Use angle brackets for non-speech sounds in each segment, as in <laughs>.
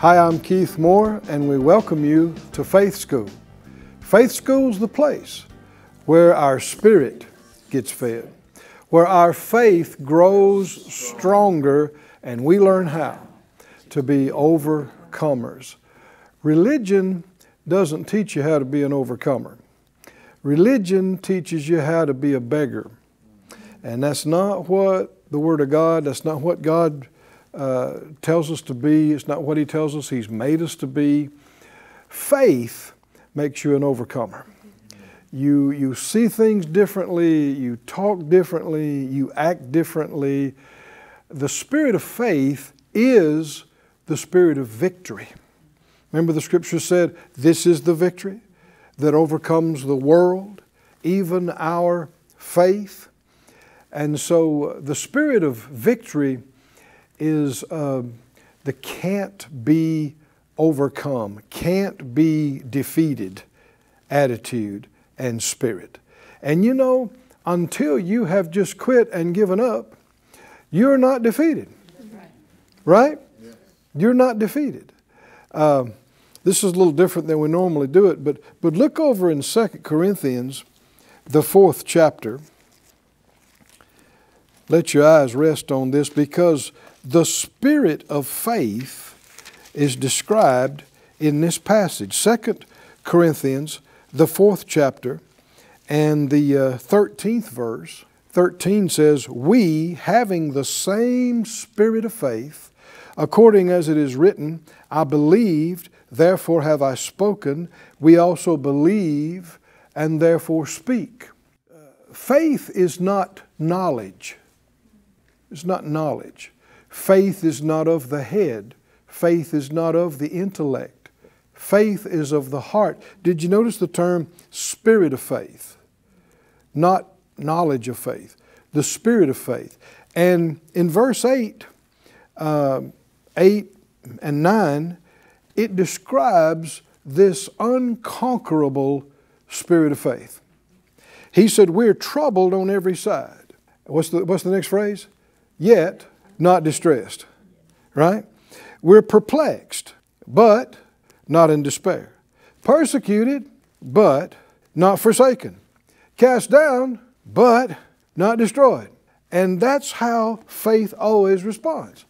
Hi, I'm Keith Moore, and we welcome you to Faith School. Faith School's the place where our spirit gets fed, where our faith grows stronger, and we learn how to be overcomers. Religion doesn't teach you how to be an overcomer. Religion teaches you how to be a beggar. And that's not what the Word of God, that's not what God uh, tells us to be. It's not what He tells us He's made us to be. Faith makes you an overcomer. You, you see things differently, you talk differently, you act differently. The spirit of faith is the spirit of victory. Remember, the scripture said, This is the victory that overcomes the world, even our faith. And so the spirit of victory is uh, the can't be overcome, can't be defeated attitude and spirit. And you know, until you have just quit and given up, you're not defeated. Right? You're not defeated. Um, this is a little different than we normally do it, but, but look over in 2 Corinthians, the fourth chapter. Let your eyes rest on this because the spirit of faith is described in this passage. 2 Corinthians, the fourth chapter, and the uh, 13th verse. 13 says, We, having the same spirit of faith, according as it is written, I believed, therefore have I spoken. We also believe, and therefore speak. Uh, faith is not knowledge. It's not knowledge. Faith is not of the head. Faith is not of the intellect. Faith is of the heart. Did you notice the term spirit of faith? Not knowledge of faith. The spirit of faith. And in verse 8, uh, 8 and 9, it describes this unconquerable spirit of faith. He said, We're troubled on every side. What's the, what's the next phrase? Yet not distressed. Right? We're perplexed, but not in despair. Persecuted, but not forsaken. Cast down, but not destroyed. And that's how faith always responds.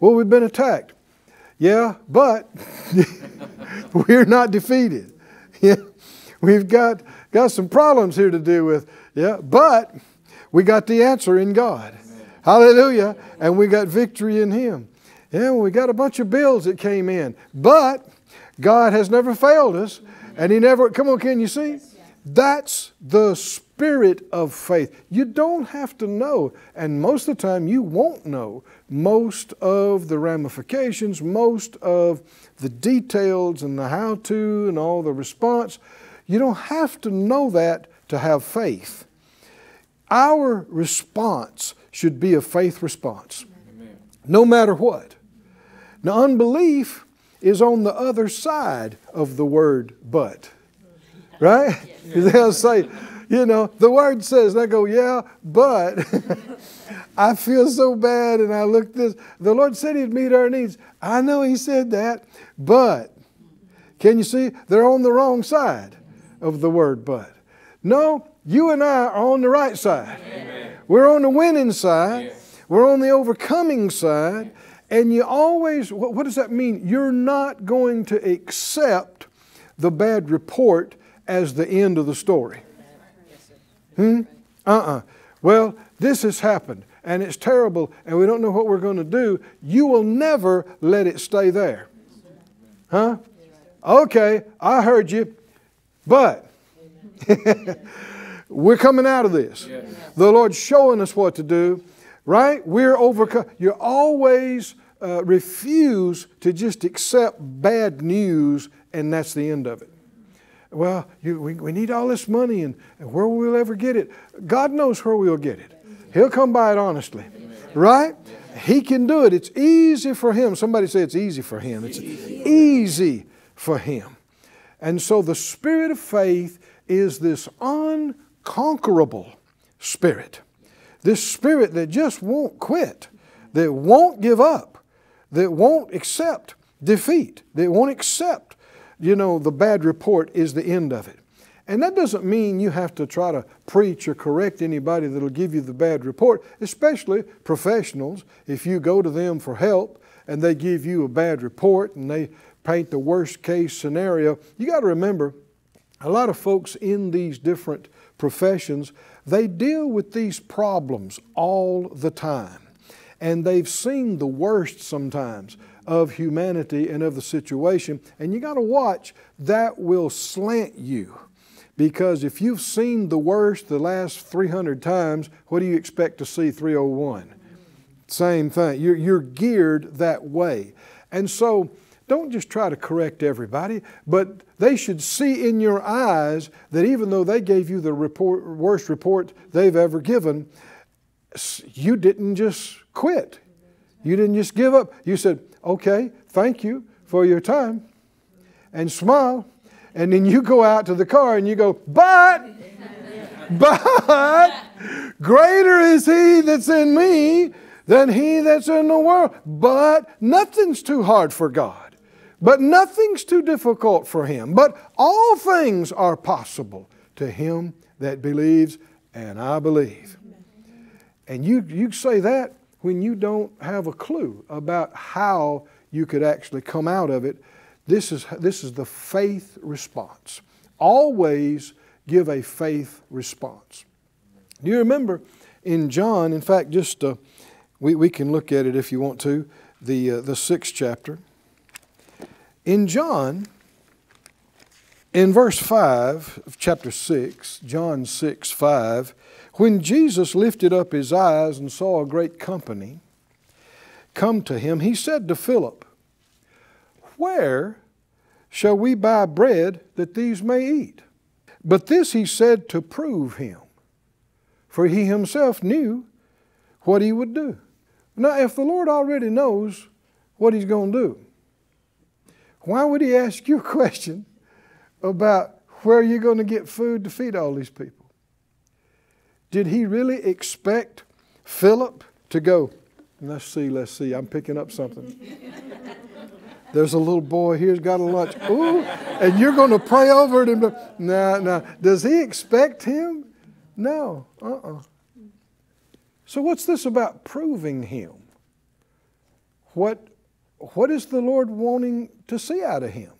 Well, we've been attacked. Yeah, but <laughs> we're not defeated. <laughs> Yeah, we've got, got some problems here to deal with. Yeah, but we got the answer in God. Hallelujah. And we got victory in Him. Yeah, we got a bunch of bills that came in. But God has never failed us. And He never, come on, can you see? That's the spirit of faith. You don't have to know, and most of the time you won't know most of the ramifications, most of the details and the how to and all the response. You don't have to know that to have faith. Our response should be a faith response, Amen. no matter what. Now, unbelief is on the other side of the word but, right? <laughs> They'll say, you know, the word says, and I go, yeah, but <laughs> I feel so bad and I look this. The Lord said He'd meet our needs. I know He said that, but can you see? They're on the wrong side of the word but. No, you and I are on the right side. Amen. We're on the winning side. Yes. We're on the overcoming side. And you always, what, what does that mean? You're not going to accept the bad report as the end of the story. Hmm? Uh uh-uh. uh Well, this has happened and it's terrible and we don't know what we're going to do. You will never let it stay there. Huh? Okay, I heard you, but <laughs> We're coming out of this. Yes. The Lord's showing us what to do, right? We're overcome. You always uh, refuse to just accept bad news and that's the end of it. Well, you, we, we need all this money, and, and where will we ever get it? God knows where we'll get it. He'll come by it honestly. Right? He can do it. It's easy for Him. Somebody say it's easy for Him. It's easy for Him. And so the spirit of faith is this unconquerable spirit. This spirit that just won't quit, that won't give up, that won't accept defeat, that won't accept, you know, the bad report is the end of it. And that doesn't mean you have to try to preach or correct anybody that'll give you the bad report, especially professionals. If you go to them for help and they give you a bad report and they paint the worst case scenario, you got to remember a lot of folks in these different professions, they deal with these problems all the time. And they've seen the worst sometimes of humanity and of the situation. And you got to watch, that will slant you because if you've seen the worst the last 300 times, what do you expect to see 301? Same thing. You're, you're geared that way. And so, don't just try to correct everybody, but they should see in your eyes that even though they gave you the report, worst report they've ever given, you didn't just quit. You didn't just give up. You said, okay, thank you for your time, and smile and then you go out to the car and you go, but, but, greater is he that's in me than he that's in the world. But nothing's too hard for God. But nothing's too difficult for him. But all things are possible to him that believes, and I believe. And you, you say that when you don't have a clue about how you could actually come out of it this is, this is the faith response. Always give a faith response. Do you remember in John, in fact, just uh, we, we can look at it if you want to, the, uh, the sixth chapter. In John, in verse 5 of chapter 6, John 6 5, when Jesus lifted up his eyes and saw a great company come to him, he said to Philip, where shall we buy bread that these may eat? But this he said to prove him, for he himself knew what he would do. Now, if the Lord already knows what he's going to do, why would he ask you a question about where you're going to get food to feed all these people? Did he really expect Philip to go, let's see, let's see, I'm picking up something. <laughs> There's a little boy here's got a lunch. Ooh, and you're going to pray over it. And no, nah, nah. Does he expect him? No. Uh-uh. So what's this about proving him? What, what is the Lord wanting to see out of him?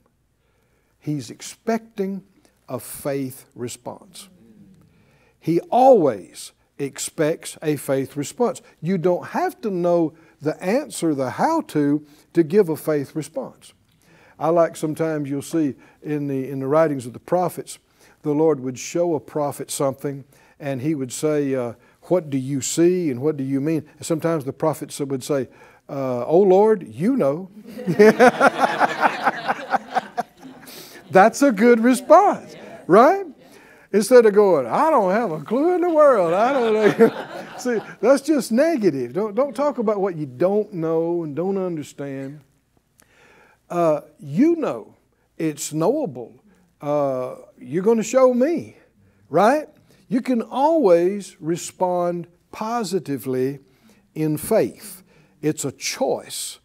He's expecting a faith response. He always expects a faith response. You don't have to know the answer, the how to, to give a faith response. I like sometimes you'll see in the, in the writings of the prophets, the Lord would show a prophet something and he would say, uh, What do you see and what do you mean? Sometimes the prophets would say, uh, Oh Lord, you know. <laughs> That's a good response, right? Instead of going, I don't have a clue in the world. I don't know. <laughs> See, that's just negative. Don't, don't talk about what you don't know and don't understand. Uh, you know it's knowable. Uh, you're going to show me, right? You can always respond positively in faith. It's a choice.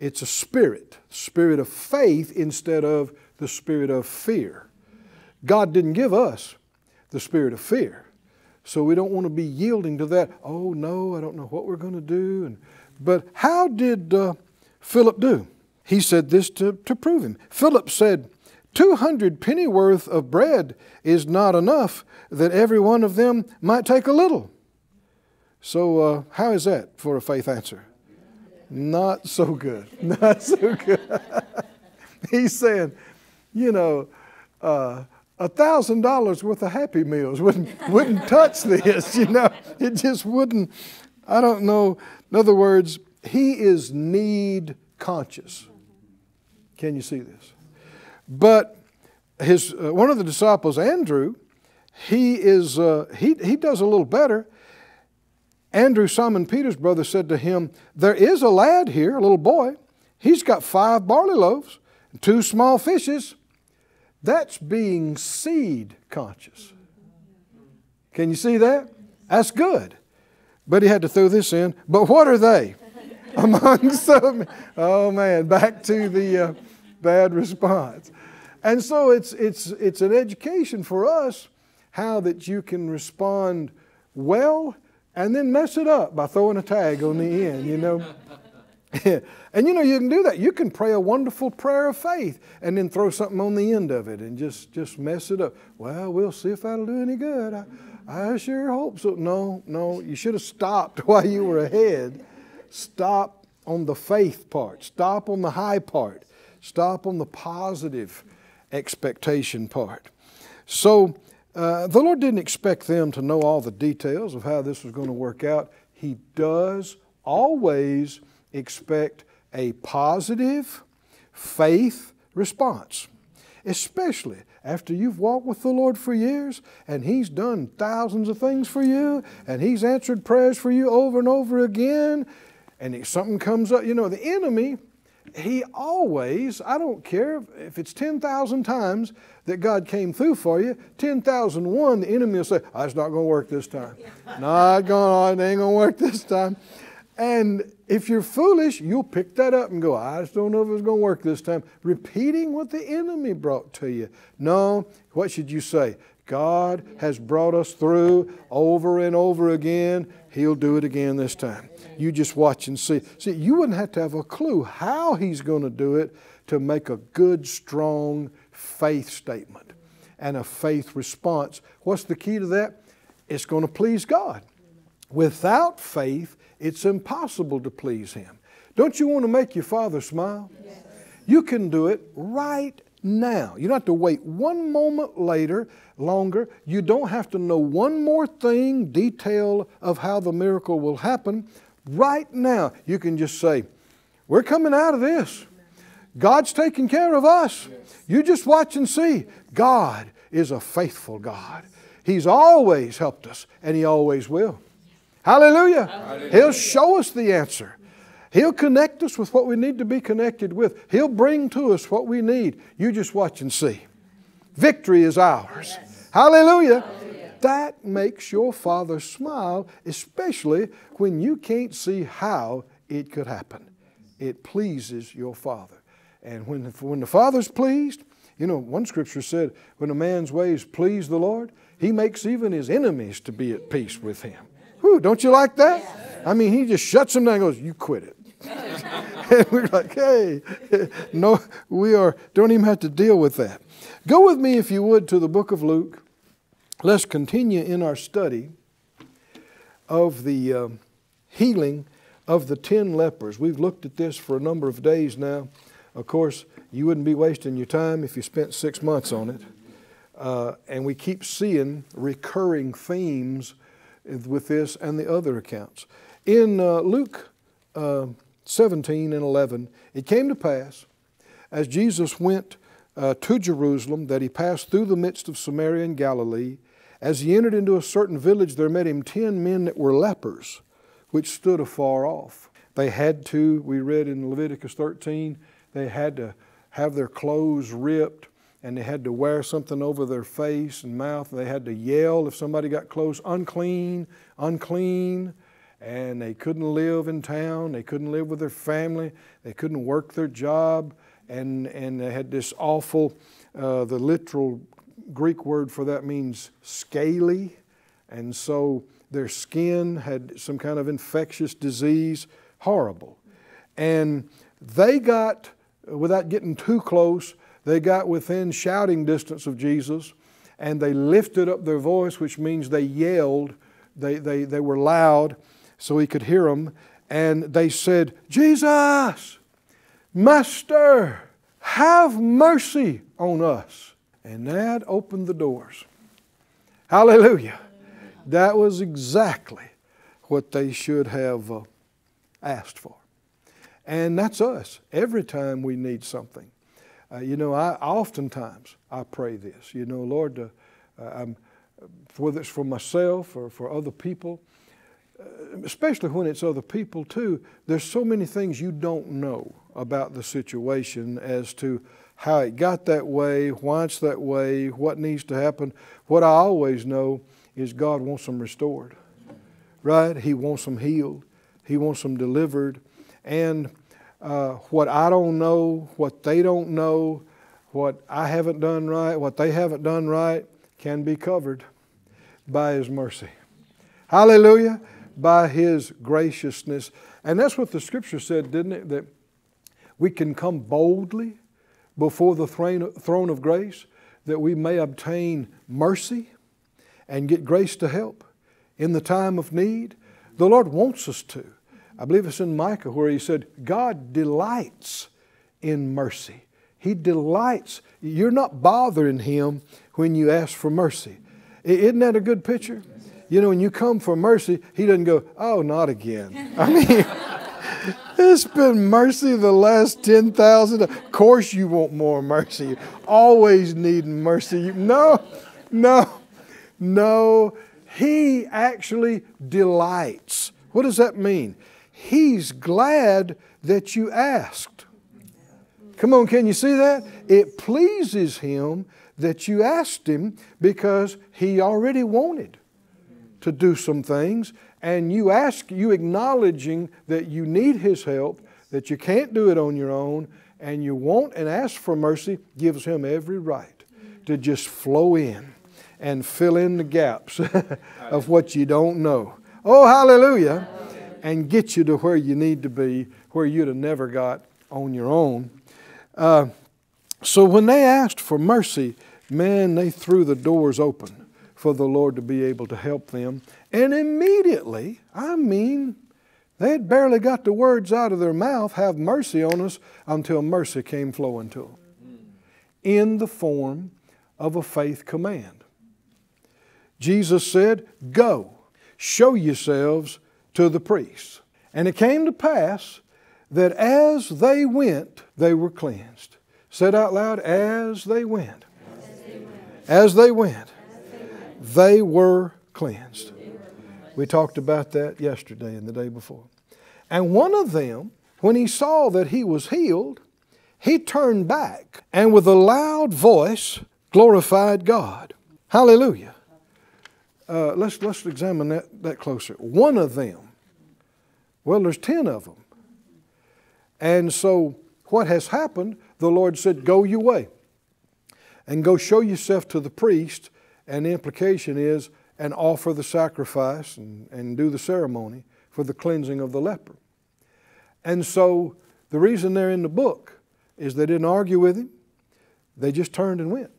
It's a spirit, spirit of faith instead of the spirit of fear. God didn't give us the spirit of fear. So we don't want to be yielding to that. Oh no, I don't know what we're going to do. And, but how did uh, Philip do? He said this to, to prove him. Philip said, 200 pennyworth of bread is not enough that every one of them might take a little. So, uh, how is that for a faith answer? Not so good. <laughs> Not so good. He's saying, you know, uh, a thousand dollars worth of Happy Meals wouldn't wouldn't touch this. You know, it just wouldn't. I don't know. In other words, he is need conscious. Can you see this? But his, uh, one of the disciples, Andrew, he, is, uh, he, he does a little better. Andrew, Simon Peter's brother, said to him, There is a lad here, a little boy. He's got five barley loaves and two small fishes. That's being seed conscious. Can you see that? That's good. But he had to throw this in. But what are they? <laughs> Among some. Oh man, back to the uh, bad response. And so it's, it's, it's an education for us how that you can respond well and then mess it up by throwing a tag on the end, you know. <laughs> and you know you can do that. You can pray a wonderful prayer of faith and then throw something on the end of it and just just mess it up. Well, we'll see if that'll do any good. I, I sure hope so. No, no, you should have stopped <laughs> while you were ahead. Stop on the faith part. Stop on the high part. Stop on the positive expectation part. So uh, the Lord didn't expect them to know all the details of how this was going to work out. He does always expect a positive faith response, especially after you've walked with the Lord for years and He's done thousands of things for you and He's answered prayers for you over and over again, and if something comes up. You know, the enemy he always, I don't care if it's 10,000 times that God came through for you, 10,001, the enemy will say, oh, it's not going to work this time. not going on, it ain't going to work this time. And if you're foolish, you'll pick that up and go, ah, I just don't know if it's going to work this time. Repeating what the enemy brought to you. No, what should you say? God has brought us through over and over again. He'll do it again this time. You just watch and see. See, you wouldn't have to have a clue how He's going to do it to make a good, strong faith statement and a faith response. What's the key to that? It's going to please God. Without faith, it's impossible to please Him. Don't you want to make your Father smile? Yes. You can do it right now. You don't have to wait one moment later, longer. You don't have to know one more thing, detail of how the miracle will happen. Right now, you can just say, We're coming out of this. God's taking care of us. You just watch and see. God is a faithful God. He's always helped us, and He always will. Hallelujah. Hallelujah. He'll show us the answer. He'll connect us with what we need to be connected with. He'll bring to us what we need. You just watch and see. Victory is ours. Yes. Hallelujah. Hallelujah. That makes your Father smile, especially when you can't see how it could happen. It pleases your Father. And when, when the Father's pleased, you know, one scripture said, when a man's ways please the Lord, he makes even his enemies to be at peace with him. Whew, don't you like that? I mean, he just shuts them down and goes, You quit it. And <laughs> we're like, hey, no, we are, don't even have to deal with that. Go with me, if you would, to the book of Luke. Let's continue in our study of the uh, healing of the ten lepers. We've looked at this for a number of days now. Of course, you wouldn't be wasting your time if you spent six months on it. Uh, and we keep seeing recurring themes with this and the other accounts. In uh, Luke uh, 17 and 11, it came to pass as Jesus went uh, to Jerusalem that he passed through the midst of Samaria and Galilee. As he entered into a certain village, there met him ten men that were lepers, which stood afar off. They had to, we read in Leviticus 13, they had to have their clothes ripped and they had to wear something over their face and mouth. They had to yell if somebody got close, unclean, unclean. And they couldn't live in town. They couldn't live with their family. They couldn't work their job. And, and they had this awful, uh, the literal Greek word for that means scaly. And so their skin had some kind of infectious disease. Horrible. And they got without getting too close, they got within shouting distance of Jesus and they lifted up their voice, which means they yelled. They, they, they were loud so he could hear them. And they said, Jesus, Master, have mercy on us. And that opened the doors. Hallelujah. That was exactly what they should have uh, asked for. And that's us every time we need something. Uh, you know, I oftentimes I pray this. You know, Lord, uh, I'm, whether it's for myself or for other people, uh, especially when it's other people too, there's so many things you don't know about the situation as to how it got that way, why it's that way, what needs to happen. What I always know is God wants them restored, right? He wants them healed, He wants them delivered. And uh, what I don't know, what they don't know, what I haven't done right, what they haven't done right, can be covered by His mercy. Hallelujah! By His graciousness. And that's what the scripture said, didn't it? That we can come boldly before the throne of grace that we may obtain mercy and get grace to help in the time of need. The Lord wants us to. I believe it's in Micah where he said, God delights in mercy. He delights. You're not bothering him when you ask for mercy. Isn't that a good picture? You know, when you come for mercy, he doesn't go, oh, not again. <laughs> I mean, it's been mercy the last 10,000. Of course, you want more mercy. You always need mercy. No, no, no. He actually delights. What does that mean? He's glad that you asked. Come on, can you see that? It pleases him that you asked him because he already wanted to do some things and you ask, you acknowledging that you need His help, that you can't do it on your own, and you want and ask for mercy, gives Him every right to just flow in and fill in the gaps <laughs> of what you don't know. Oh, hallelujah! And get you to where you need to be, where you'd have never got on your own. Uh, so when they asked for mercy, man, they threw the doors open for the Lord to be able to help them. And immediately, I mean, they had barely got the words out of their mouth, have mercy on us, until mercy came flowing to them in the form of a faith command. Jesus said, Go, show yourselves to the priests. And it came to pass that as they went, they were cleansed. Said out loud, as they went. As they went. As they went they were cleansed. We talked about that yesterday and the day before. And one of them, when he saw that he was healed, he turned back and with a loud voice glorified God. Hallelujah. Uh, let's, let's examine that, that closer. One of them, well, there's 10 of them. And so, what has happened, the Lord said, Go your way and go show yourself to the priest and the implication is, and offer the sacrifice and, and do the ceremony for the cleansing of the leper. And so the reason they're in the book is they didn't argue with him, they just turned and went,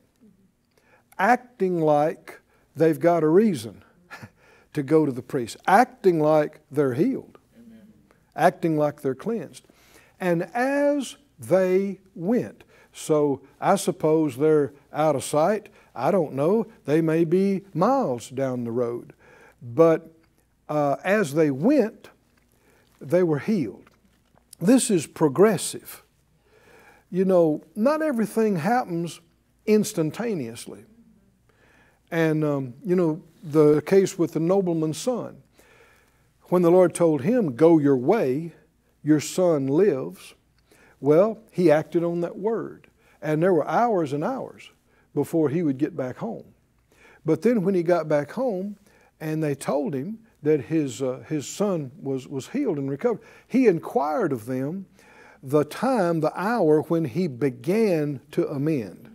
acting like they've got a reason <laughs> to go to the priest, acting like they're healed, Amen. acting like they're cleansed. And as they went, so I suppose they're out of sight. I don't know. They may be miles down the road. But uh, as they went, they were healed. This is progressive. You know, not everything happens instantaneously. And, um, you know, the case with the nobleman's son. When the Lord told him, Go your way, your son lives, well, he acted on that word. And there were hours and hours before he would get back home. But then when he got back home and they told him that his, uh, his son was, was healed and recovered, he inquired of them the time, the hour when he began to amend.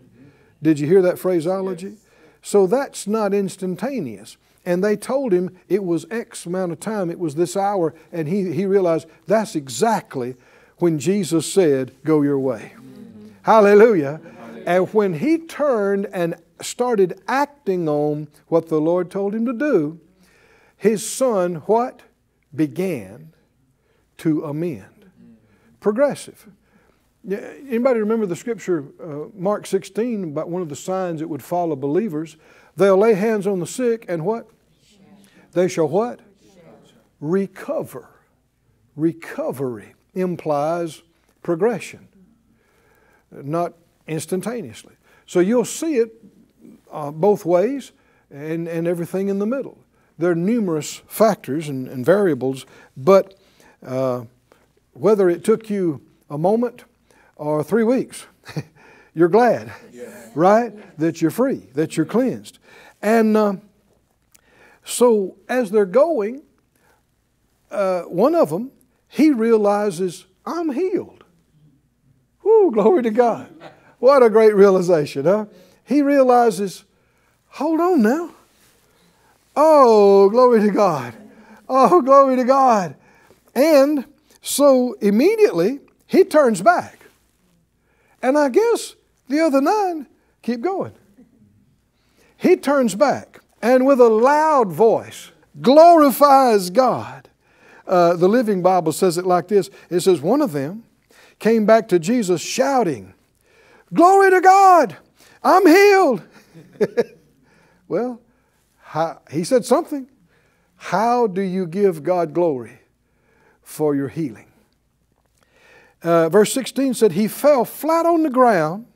Did you hear that phraseology? Yes. So that's not instantaneous. And they told him it was X amount of time, it was this hour, and he, he realized that's exactly when Jesus said, Go your way. Mm-hmm. Hallelujah. And when he turned and started acting on what the Lord told him to do, his son, what? Began to amend. Progressive. Anybody remember the scripture, uh, Mark 16, about one of the signs that would follow believers? They'll lay hands on the sick and what? They shall what? Recover. Recovery implies progression. Not instantaneously. So you'll see it uh, both ways and, and everything in the middle. There are numerous factors and, and variables, but uh, whether it took you a moment or three weeks, <laughs> you're glad, yeah. right? That you're free, that you're cleansed. And uh, so as they're going, uh, one of them, he realizes, I'm healed. Whoo, glory to God. What a great realization, huh? He realizes, hold on now. Oh, glory to God. Oh, glory to God. And so immediately he turns back. And I guess the other nine keep going. He turns back and with a loud voice glorifies God. Uh, the Living Bible says it like this it says, One of them came back to Jesus shouting, Glory to God! I'm healed. <laughs> well, how, he said something. How do you give God glory for your healing? Uh, verse 16 said, He fell flat on the ground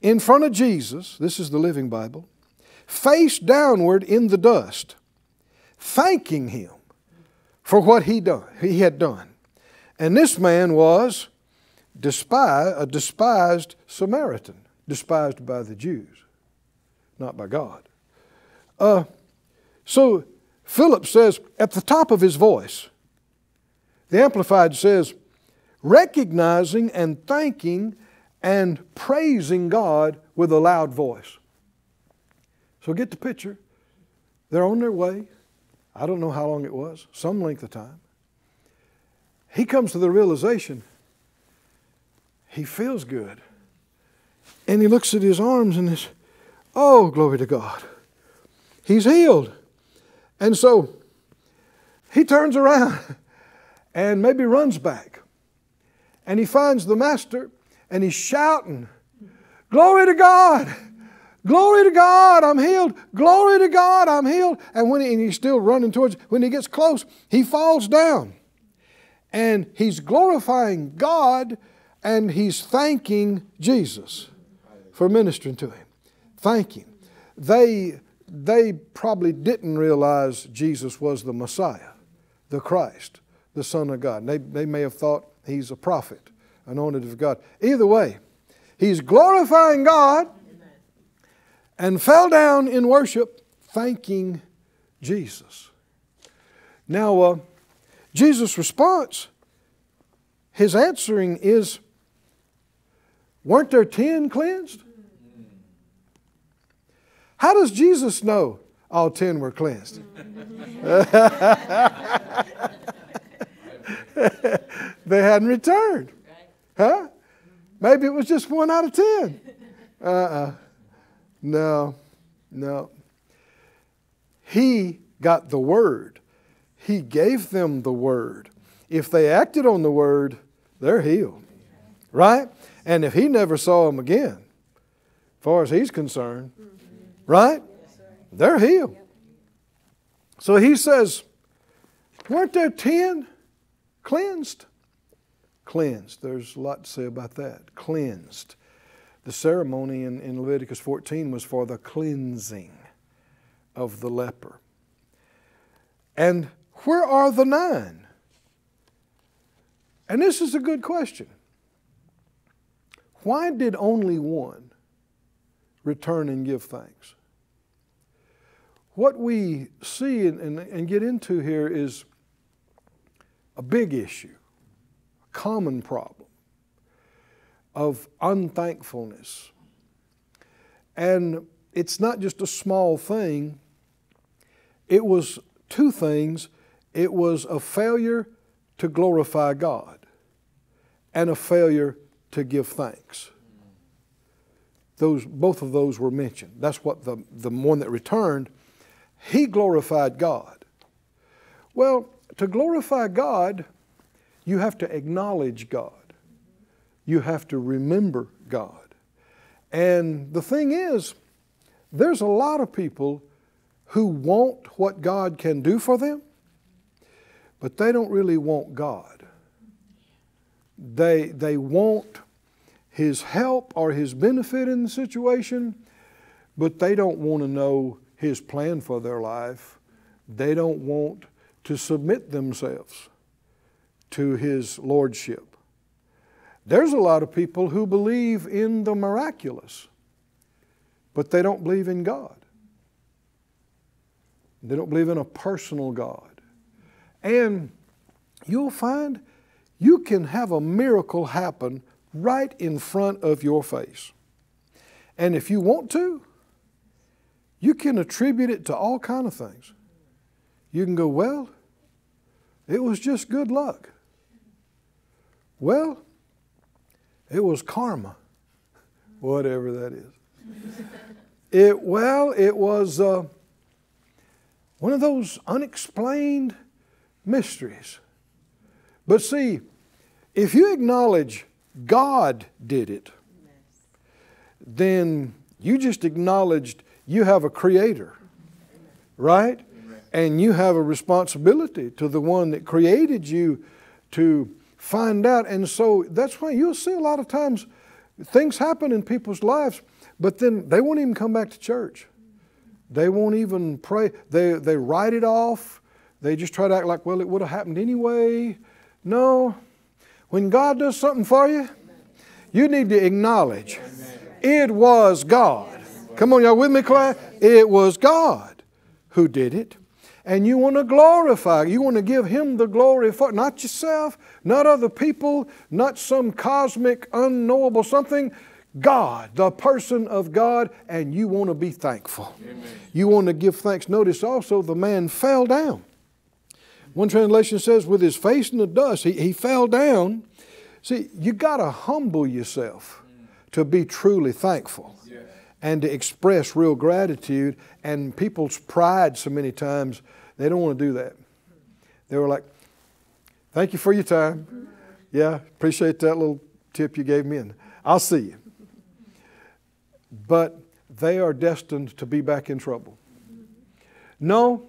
in front of Jesus. This is the Living Bible. Face downward in the dust, thanking Him for what he, done, he had done. And this man was despised, a despised Samaritan, despised by the Jews, not by God. Uh, so Phillips says at the top of his voice, the Amplified says, recognizing and thanking and praising God with a loud voice. So get the picture. They're on their way. I don't know how long it was, some length of time. He comes to the realization he feels good. And he looks at his arms and says, oh, glory to God. He's healed. And so he turns around <laughs> and maybe runs back. And he finds the master and he's shouting, Glory to God! Glory to God, I'm healed. Glory to God, I'm healed. And when he, and he's still running towards, when he gets close, he falls down. And he's glorifying God and he's thanking Jesus for ministering to him. Thank him. They, they probably didn't realize Jesus was the Messiah, the Christ, the Son of God. They, they may have thought he's a prophet, anointed of God. Either way, he's glorifying God and fell down in worship, thanking Jesus. Now, uh, Jesus' response, his answering is, weren't there ten cleansed? How does Jesus know all ten were cleansed? <laughs> they hadn't returned. Huh? Maybe it was just one out of ten. Uh uh-uh. uh no, no. He got the word. He gave them the word. If they acted on the word, they're healed. Right? And if he never saw them again, as far as he's concerned, right? They're healed. So he says, weren't there 10 cleansed? Cleansed. There's a lot to say about that. Cleansed. The ceremony in, in Leviticus 14 was for the cleansing of the leper. And where are the nine? And this is a good question. Why did only one return and give thanks? What we see and, and, and, get into here is a big issue, a common problem of unthankfulness. And it's not just a small thing, it was two things. It was a failure to glorify God and a failure to give thanks. Those, both of those were mentioned. That's what the, the one that returned, he glorified God. Well, to glorify God, you have to acknowledge God you have to remember God. And the thing is, there's a lot of people who want what God can do for them, but they don't really want God. They, they want His help or His benefit in the situation, but they don't want to know His plan for their life. They don't want to submit themselves to His Lordship. There's a lot of people who believe in the miraculous, but they don't believe in God. They don't believe in a personal God. And you'll find you can have a miracle happen right in front of your face. And if you want to, you can attribute it to all kind of things. You can go, well, it was just good luck. Well, it was karma, whatever that is. <laughs> It well, it was uh, one of those unexplained mysteries. But see, if you acknowledge God did it, then you just acknowledged you have a creator, right? And you have a responsibility to the one that created you to find out. And so that's why you'll see a lot of times things happen in people's lives, but then they won't even come back to church. They won't even pray. They, they write it off. They just try to act like, well, it would have happened anyway. No. When God does something for you, you need to acknowledge it was God. Come on, y'all with me, class? It was God who did it. And you want to glorify, you want to give Him the glory for not yourself, not other people, not some cosmic, unknowable something. God, the person of God, and you want to be thankful. Amen. You want to give thanks. Notice also the man fell down. One translation says, with his face in the dust, he, he fell down. See, you got to humble yourself to be truly thankful and to express real gratitude. And people's pride, so many times, they don't want to do that. They were like, thank you for your time. Yeah, appreciate that little tip you gave me, and I'll see you. But they are destined to be back in trouble. No,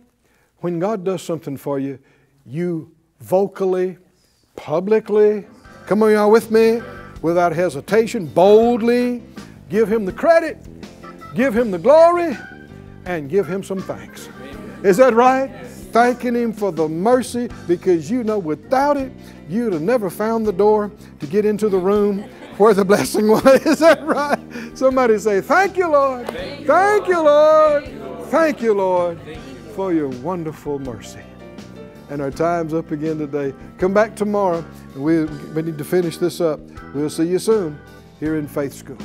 when God does something for you, you vocally, publicly, come on, y'all with me, without hesitation, boldly give Him the credit, give Him the glory, and give Him some thanks. Is that right? Thanking Him for the mercy because you know without it, you'd have never found the door to get into the room where the blessing was. <laughs> Is that right? Somebody say, Thank you, Lord. Thank you, Lord. Thank you, Lord, for your wonderful mercy and our time's up again today. Come back tomorrow, and we, we need to finish this up. We'll see you soon here in Faith School.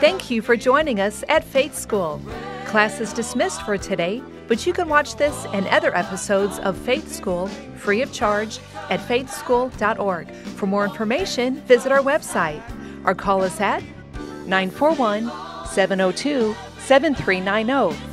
Thank you for joining us at Faith School. Class is dismissed for today, but you can watch this and other episodes of Faith School free of charge at faithschool.org. For more information, visit our website or call us at 941 702 7390